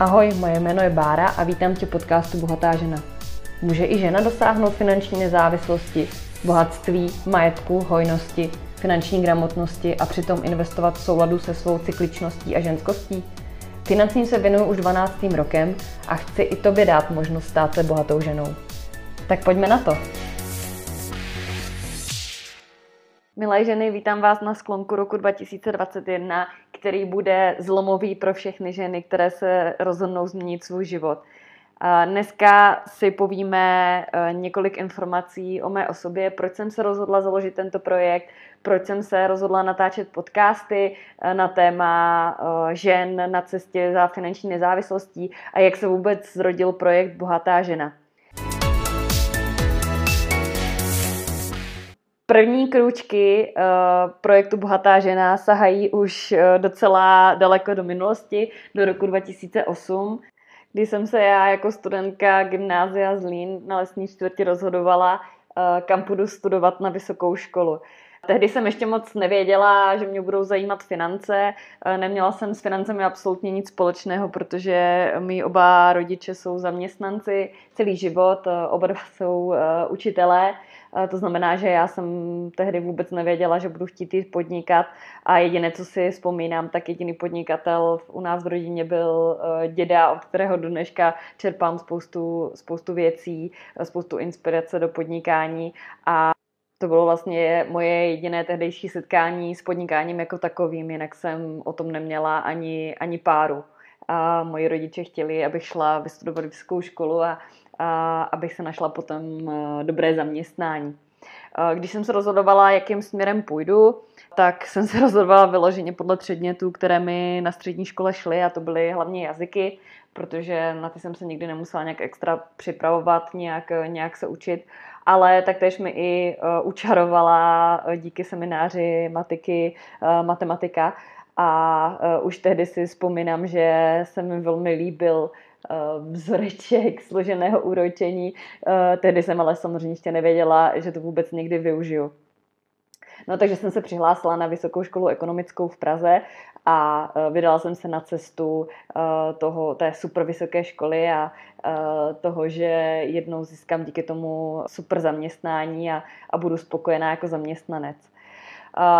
Ahoj, moje jméno je Bára a vítám tě podcastu Bohatá žena. Může i žena dosáhnout finanční nezávislosti, bohatství, majetku, hojnosti, finanční gramotnosti a přitom investovat v souladu se svou cykličností a ženskostí? Financím se věnuju už 12. rokem a chci i tobě dát možnost stát se bohatou ženou. Tak pojďme na to. Milé ženy, vítám vás na sklonku roku 2021, který bude zlomový pro všechny ženy, které se rozhodnou změnit svůj život. Dneska si povíme e, několik informací o mé osobě, proč jsem se rozhodla založit tento projekt, proč jsem se rozhodla natáčet podcasty e, na téma e, žen na cestě za finanční nezávislostí a jak se vůbec zrodil projekt Bohatá žena. První krůčky uh, projektu Bohatá žena sahají už uh, docela daleko do minulosti, do roku 2008, kdy jsem se já jako studentka gymnázia Zlín na lesní čtvrti rozhodovala, uh, kam půjdu studovat na vysokou školu. Tehdy jsem ještě moc nevěděla, že mě budou zajímat finance. Neměla jsem s financemi absolutně nic společného, protože mý oba rodiče jsou zaměstnanci celý život, oba dva jsou učitelé. To znamená, že já jsem tehdy vůbec nevěděla, že budu chtít jít podnikat a jediné, co si vzpomínám, tak jediný podnikatel u nás v rodině byl eh, děda, od kterého do dneška čerpám spoustu, spoustu věcí, eh, spoustu inspirace do podnikání a to bylo vlastně moje jediné tehdejší setkání s podnikáním jako takovým, jinak jsem o tom neměla ani, ani páru. A moji rodiče chtěli, abych šla vystudovat vysokou školu a abych se našla potom eh, dobré zaměstnání. Eh, když jsem se rozhodovala, jakým směrem půjdu, tak jsem se rozhodovala vyloženě podle předmětů, které mi na střední škole šly a to byly hlavně jazyky, protože na ty jsem se nikdy nemusela nějak extra připravovat, nějak, nějak se učit, ale taktéž mi i učarovala díky semináři matiky, matematika a už tehdy si vzpomínám, že se mi velmi líbil Eh, vzoreček složeného úročení. Eh, tehdy jsem ale samozřejmě ještě nevěděla, že to vůbec někdy využiju. No takže jsem se přihlásila na Vysokou školu ekonomickou v Praze a eh, vydala jsem se na cestu toho, té super vysoké školy a toho, že jednou získám díky tomu super zaměstnání a, a budu spokojená jako zaměstnanec.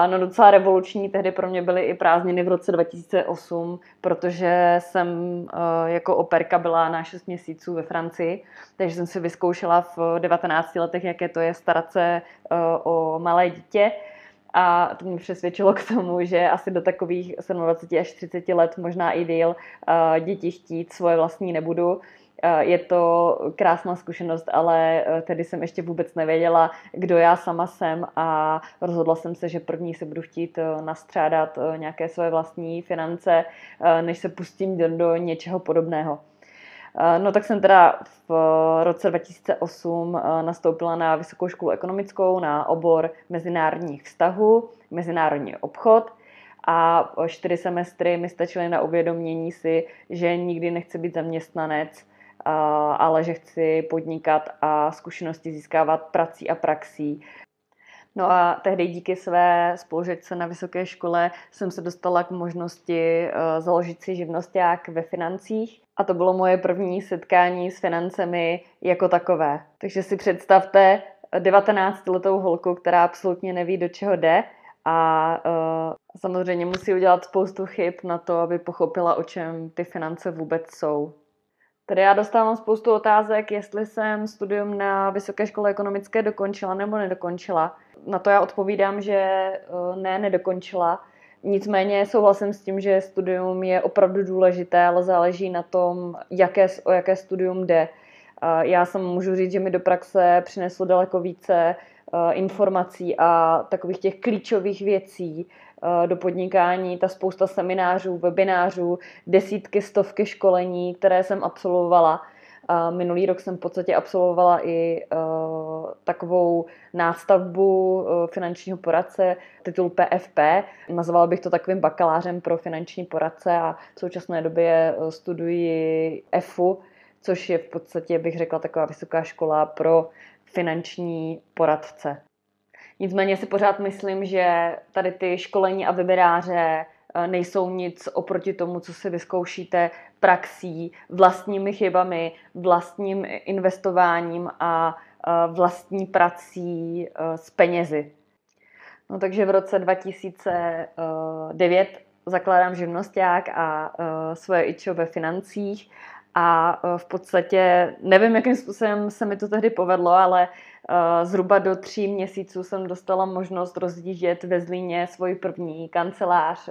No docela revoluční tehdy pro mě byly i prázdniny v roce 2008, protože jsem eh, jako operka byla na 6 měsíců ve Francii, takže jsem si vyzkoušela v 19 letech, jaké to je starat se eh, o malé dítě. A to mě přesvědčilo k tomu, že asi do takových 27 až 30 let, možná i díl, eh, děti chtít svoje vlastní nebudu. Eh, je to krásná zkušenost, ale eh, tedy jsem ještě vůbec nevěděla, kdo já sama jsem a rozhodla jsem se, že první se budu chtít eh, nastřádat nějaké své vlastní finance, než se pustím do, do něčeho podobného. No tak jsem teda v roce 2008 nastoupila na Vysokou školu ekonomickou na obor mezinárodních vztahů, mezinárodní obchod a čtyři semestry mi stačily na uvědomění si, že nikdy nechci být zaměstnanec, ale že chci podnikat a zkušenosti získávat prací a praxí. No a tehdy díky své spolužečce na vysoké škole jsem se dostala k možnosti uh, založit si živnosták ve financích. A to bylo moje první setkání s financemi jako takové. Takže si představte 19-letou holku, která absolutně neví, do čeho jde a uh, samozřejmě musí udělat spoustu chyb na to, aby pochopila, o čem ty finance vůbec jsou. Tady já dostávám spoustu otázek, jestli jsem studium na Vysoké škole ekonomické dokončila nebo nedokončila. Na to já odpovídám, že eh, ne, nedokončila. Nicméně souhlasím s tím, že studium je opravdu důležité, ale záleží na tom, jaké, o jaké studium jde. Já jsem můžu říct, že mi do praxe přineslo daleko více eh, informací a takových těch klíčových věcí, Eh, do podnikání, ta spousta seminářů, webinářů, desítky, stovky školení, které jsem absolvovala. Minulý rok jsem v podstatě absolvovala i uh, takovou nástavbu finančního poradce, titul PFP. Nazvala bych to takovým bakalářem pro finanční poradce a v současné době studuji EFU, což je v podstatě, bych řekla, taková vysoká škola pro finanční poradce. Nicméně si pořád myslím, že tady ty školení a webináře nejsou nic oproti tomu, co si vyzkoušíte praxí, vlastními chybami, vlastním investováním a vlastní prací s penězi. No takže v roce 2009 zakládám živnosták a svoje ičo ve financích a v podstatě nevím, jakým způsobem se mi to tehdy povedlo, ale zhruba do tří měsíců jsem dostala možnost rozdížet ve Zlíně svoji první kancelář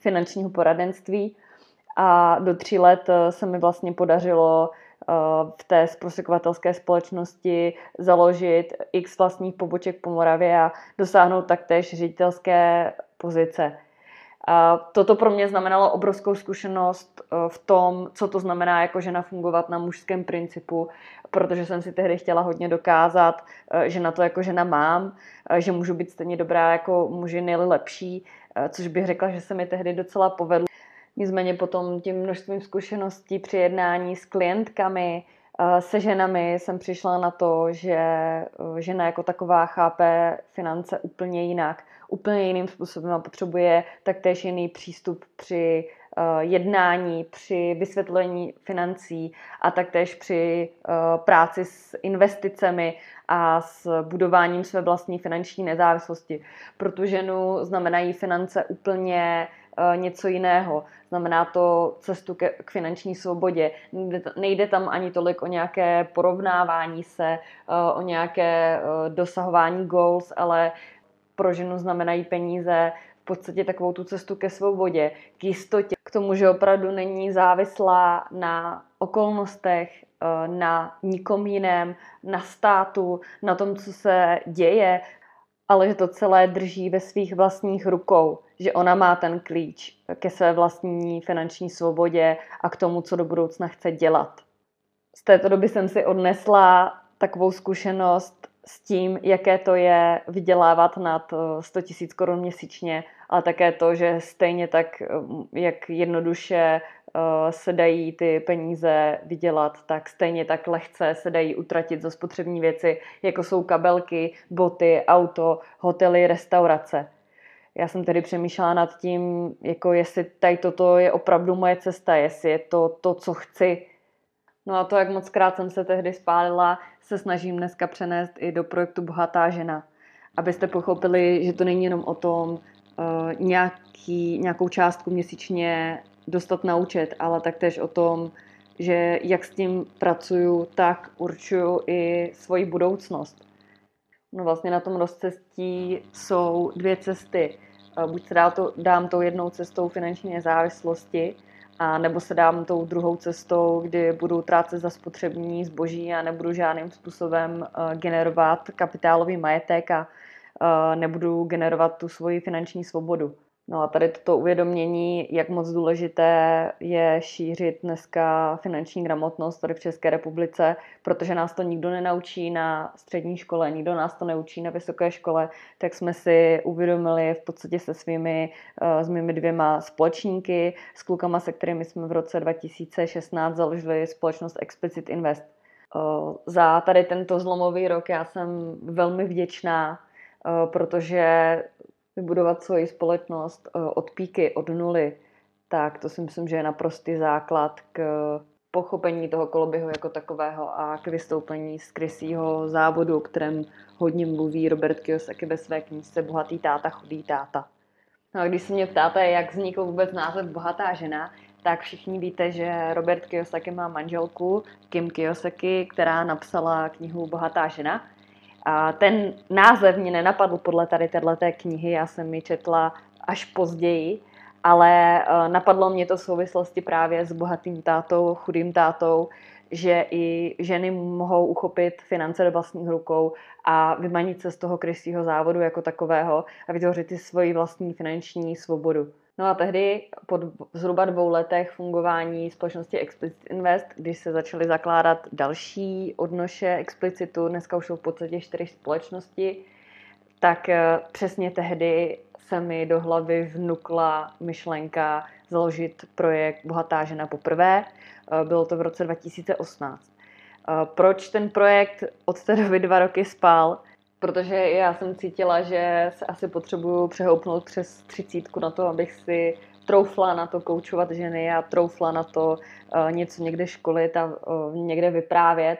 finančního poradenství a do tří let se mi vlastně podařilo v té zprostředkovatelské společnosti založit x vlastních poboček po Moravě a dosáhnout taktéž ředitelské pozice. Toto pro mě znamenalo obrovskou zkušenost eh, v tom, co to znamená jako žena fungovat na mužském principu, protože jsem si tehdy chtěla hodně dokázat, eh, že na to jako žena mám, eh, že můžu být stejně dobrá jako muži, nejli lepší, což bych řekla, že se mi tehdy docela povedlo. Nicméně potom tím množstvím zkušeností při jednání s klientkami, se ženami jsem přišla na to, že žena jako taková chápe finance úplně jinak, úplně jiným způsobem a potřebuje taktéž jiný přístup při jednání, při vysvětlení financí a taktéž při práci s investicemi a s budováním své vlastní finanční nezávislosti. Pro tu ženu znamenají finance úplně Eh, něco jiného. Znamená to cestu ke, k finanční svobodě. Nejde tam ani tolik o nějaké porovnávání se, eh, o nějaké eh, dosahování goals, ale pro ženu znamenají peníze v podstatě takovou tu cestu ke svobodě, k jistotě, k tomu, že opravdu není závislá na okolnostech, na nikom jiném, na státu, na tom, co se děje, ale že to celé drží ve svých vlastních rukou, že ona má ten klíč ke své vlastní finanční svobodě a k tomu, co do budoucna chce dělat. Z této doby jsem si odnesla takovou zkušenost s tím, jaké to je vydělávat nad 100 000 korun měsíčně, ale také to, že stejně tak, jak jednoduše Eh, se dají ty peníze vydělat, tak stejně tak lehce se dají utratit za spotřební věci, jako jsou kabelky, boty, auto, hotely, restaurace. Já jsem tedy přemýšlela nad tím, jako jestli tady toto je opravdu moje cesta, jestli je to to, co chci. No a to, jak moc krát jsem se tehdy spálila, se snažím dneska přenést i do projektu Bohatá žena. Abyste pochopili, že to není jenom o tom uh, nějaký, nějakou částku měsíčně dostat na účet, ale taktéž o tom, že jak s tím pracuju, tak určuju i svoji budoucnost. No vlastně na tom rozcestí jsou dvě cesty. Eh, buď se dám, to, dám tou jednou cestou finanční nezávislosti, a nebo se dám tou druhou cestou, kdy budu trácet za spotřební zboží a nebudu žádným způsobem eh, generovat kapitálový majetek a eh, nebudu generovat tu svoji finanční svobodu. No a tady toto uvědomění, jak moc důležité je šířit dneska finanční gramotnost tady v České republice, protože nás to nikdo nenaučí na střední škole, nikdo nás to neučí na vysoké škole, tak jsme si uvědomili v podstatě se svými, eh, s mými dvěma společníky, s klukama, se kterými jsme v roce 2016 založili společnost Explicit Invest. Eh, za tady tento zlomový rok já jsem velmi vděčná, eh, protože vybudovat svoji společnost eh, od píky, od nuly, tak to si myslím, že je naprostý základ k pochopení toho koloběhu jako takového a k vystoupení z krysího závodu, o kterém hodně mluví Robert Kiyosaki ve své knížce Bohatý táta, chudý táta. No a když se mě ptáte, jak vznikl vůbec název Bohatá žena, tak všichni víte, že Robert Kiyosaki má manželku Kim Kiyosaki, která napsala knihu Bohatá žena – a ten název mě nenapadl podle tady této knihy, já jsem ji četla až později, ale eh, napadlo mě to v souvislosti právě s bohatým tátou, chudým tátou, že i ženy mohou uchopit finance do vlastních rukou a vymanit se z toho krysího závodu jako takového a vytvořit si svoji vlastní finanční svobodu. No a tehdy po zhruba dvou letech fungování společnosti Explicit Invest, když se začaly zakládat další odnoše Explicitu, dneska už jsou v podstatě čtyři společnosti, tak eh, přesně tehdy se mi do hlavy vnukla myšlenka založit projekt Bohatá žena poprvé. Eh, bylo to v roce 2018. Eh, proč ten projekt od té doby dva roky spal? Protože já jsem cítila, že se asi potřebuju přehoupnout přes třicítku na to, abych si troufla na to koučovat ženy a troufla na to uh, něco někde školit a uh, někde vyprávět.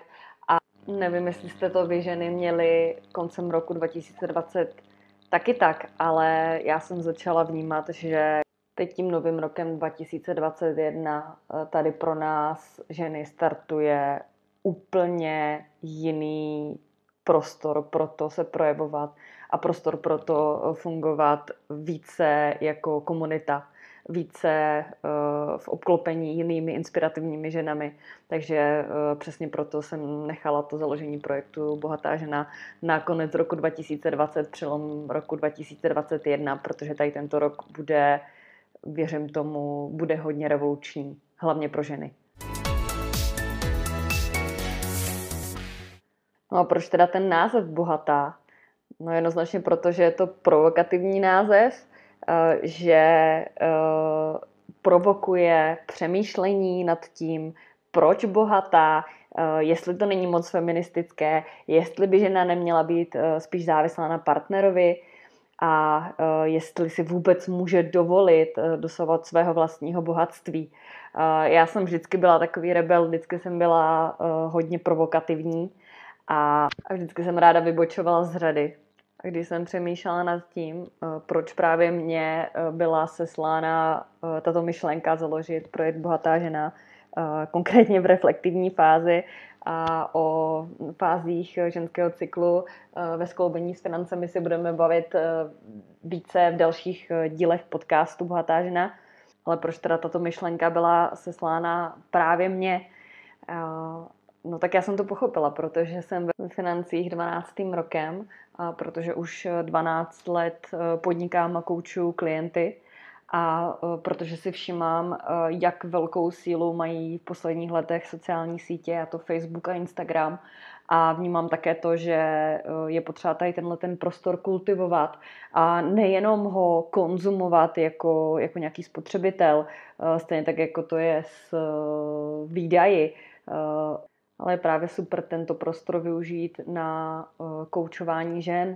A nevím, jestli jste to vy ženy měli koncem roku 2020 taky tak, ale já jsem začala vnímat, že teď tím novým rokem 2021 uh, tady pro nás ženy startuje úplně jiný prostor pro to se projevovat a prostor pro to fungovat více jako komunita, více uh, v obklopení jinými inspirativními ženami. Takže uh, přesně proto jsem nechala to založení projektu Bohatá žena na konec roku 2020, přelom roku 2021, protože tady tento rok bude, věřím tomu, bude hodně revoluční, hlavně pro ženy. No a proč teda ten název Bohatá? No jednoznačně proto, že je to provokativní název, eh, že eh, provokuje přemýšlení nad tím, proč bohatá, eh, jestli to není moc feministické, jestli by žena neměla být spíš závislá na partnerovi a jestli si vůbec může dovolit dosahovat svého vlastního bohatství. Já jsem vždycky byla takový rebel, vždycky jsem byla hodně provokativní a, vždycky jsem ráda vybočovala z řady. A když jsem přemýšlela nad tím, eh, proč právě mě eh, byla seslána eh, tato myšlenka založit projekt Bohatá žena, konkrétně v reflektivní fázi a o fázích ženského cyklu ve skloubení s financemi si budeme bavit více v dalších dílech podcastu Bohatá žena. Ale proč teda tato myšlenka byla seslána právě mně? No tak já jsem to pochopila, protože jsem ve financích 12. rokem, a protože už 12 let eh, podnikám a koučuju klienty a eh, protože si všímám, eh, jak velkou sílu mají v posledních letech sociální sítě, a to Facebook a Instagram, a vnímám také to, že je potřeba tady tenhle ten prostor kultivovat a nejenom ho konzumovat jako, jako nějaký spotřebitel, stejně tak jako to je s výdaji, ale je právě super tento prostor využít na uh, koučování žen,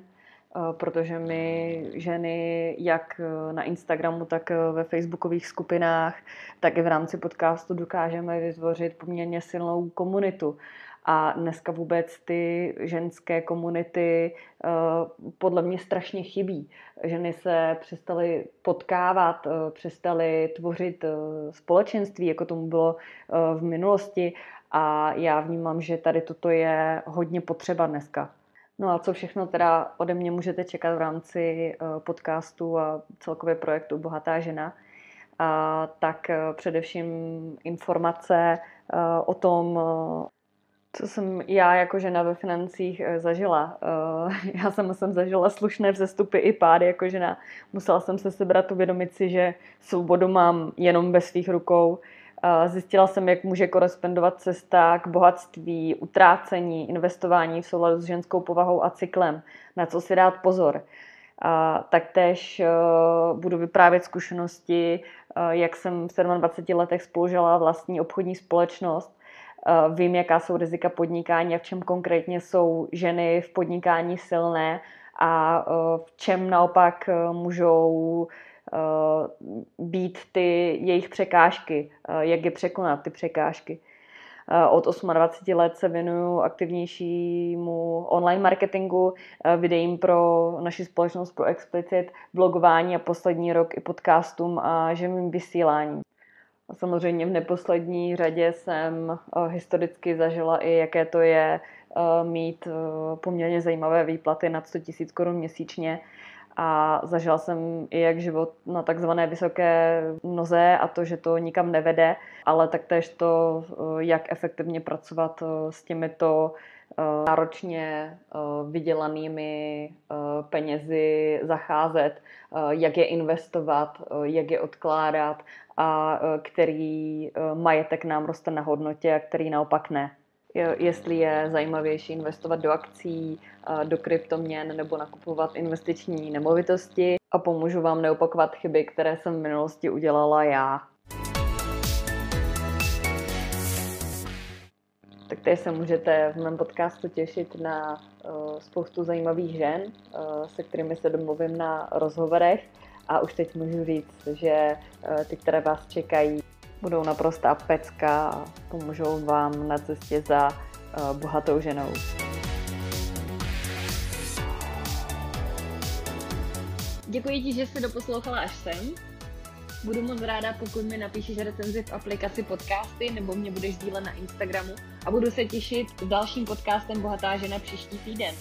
uh, protože my ženy jak uh, na Instagramu, tak ve facebookových skupinách, tak i v rámci podcastu dokážeme vytvořit poměrně silnou komunitu. A dneska vůbec ty ženské komunity podle mě strašně chybí. Ženy se přestaly potkávat, přestaly tvořit společenství, jako tomu bylo v minulosti a já vnímám, že tady toto je hodně potřeba dneska. No a co všechno teda ode mě můžete čekat v rámci eh, podcastu a celkově projektu Bohatá žena, a tak eh, především informace eh, o tom, co jsem já jako žena ve financích zažila. Já sama jsem zažila slušné vzestupy i pády jako žena. Musela jsem se sebrat, uvědomit si, že svobodu mám jenom ve svých rukou, Zjistila jsem, jak může korespondovat cesta k bohatství, utrácení, investování v souladu s ženskou povahou a cyklem, na co si dát pozor. Taktéž uh, budu vyprávět zkušenosti, uh, jak jsem v 27 letech spolužila vlastní obchodní společnost. Uh, vím, jaká jsou rizika podnikání a v čem konkrétně jsou ženy v podnikání silné a v čem naopak můžou být ty jejich překážky, eh, jak je překonat ty překážky. Eh, od 28 let se věnuju aktivnějšímu online marketingu, videím pro naši společnost pro Explicit, blogování a poslední rok i podcastům a živým vysíláním. A samozřejmě v neposlední řadě jsem historicky zažila i, jaké to je mít poměrně zajímavé výplaty nad 100 000 korun měsíčně a zažila jsem i jak život na takzvané vysoké noze a to, že to nikam nevede, ale taktéž to, eh, jak efektivně pracovat eh, s těmito eh, náročně vydělanými penězi zacházet, jak je investovat, jak je odkládat a který majetek nám roste na hodnotě a který naopak ne jestli je zajímavější investovat do akcí, do kryptoměn nebo nakupovat investiční nemovitosti a pomůžu vám neopakovat chyby, které jsem v minulosti udělala já. Tak teď se můžete v mém podcastu těšit na uh, spoustu zajímavých žen, uh, se kterými se domluvím na rozhovorech a už teď můžu říct, že eh, ty, které vás čekají, budou naprostá pecka a pomůžou vám na cestě za eh, bohatou ženou. Děkuji ti, že jsi doposlouchala až sem. Budu moc ráda, pokud mi napíšeš recenzi v aplikaci podcasty nebo mě budeš dílet na Instagramu a budu se těšit s dalším podcastem Bohatá žena příští týden.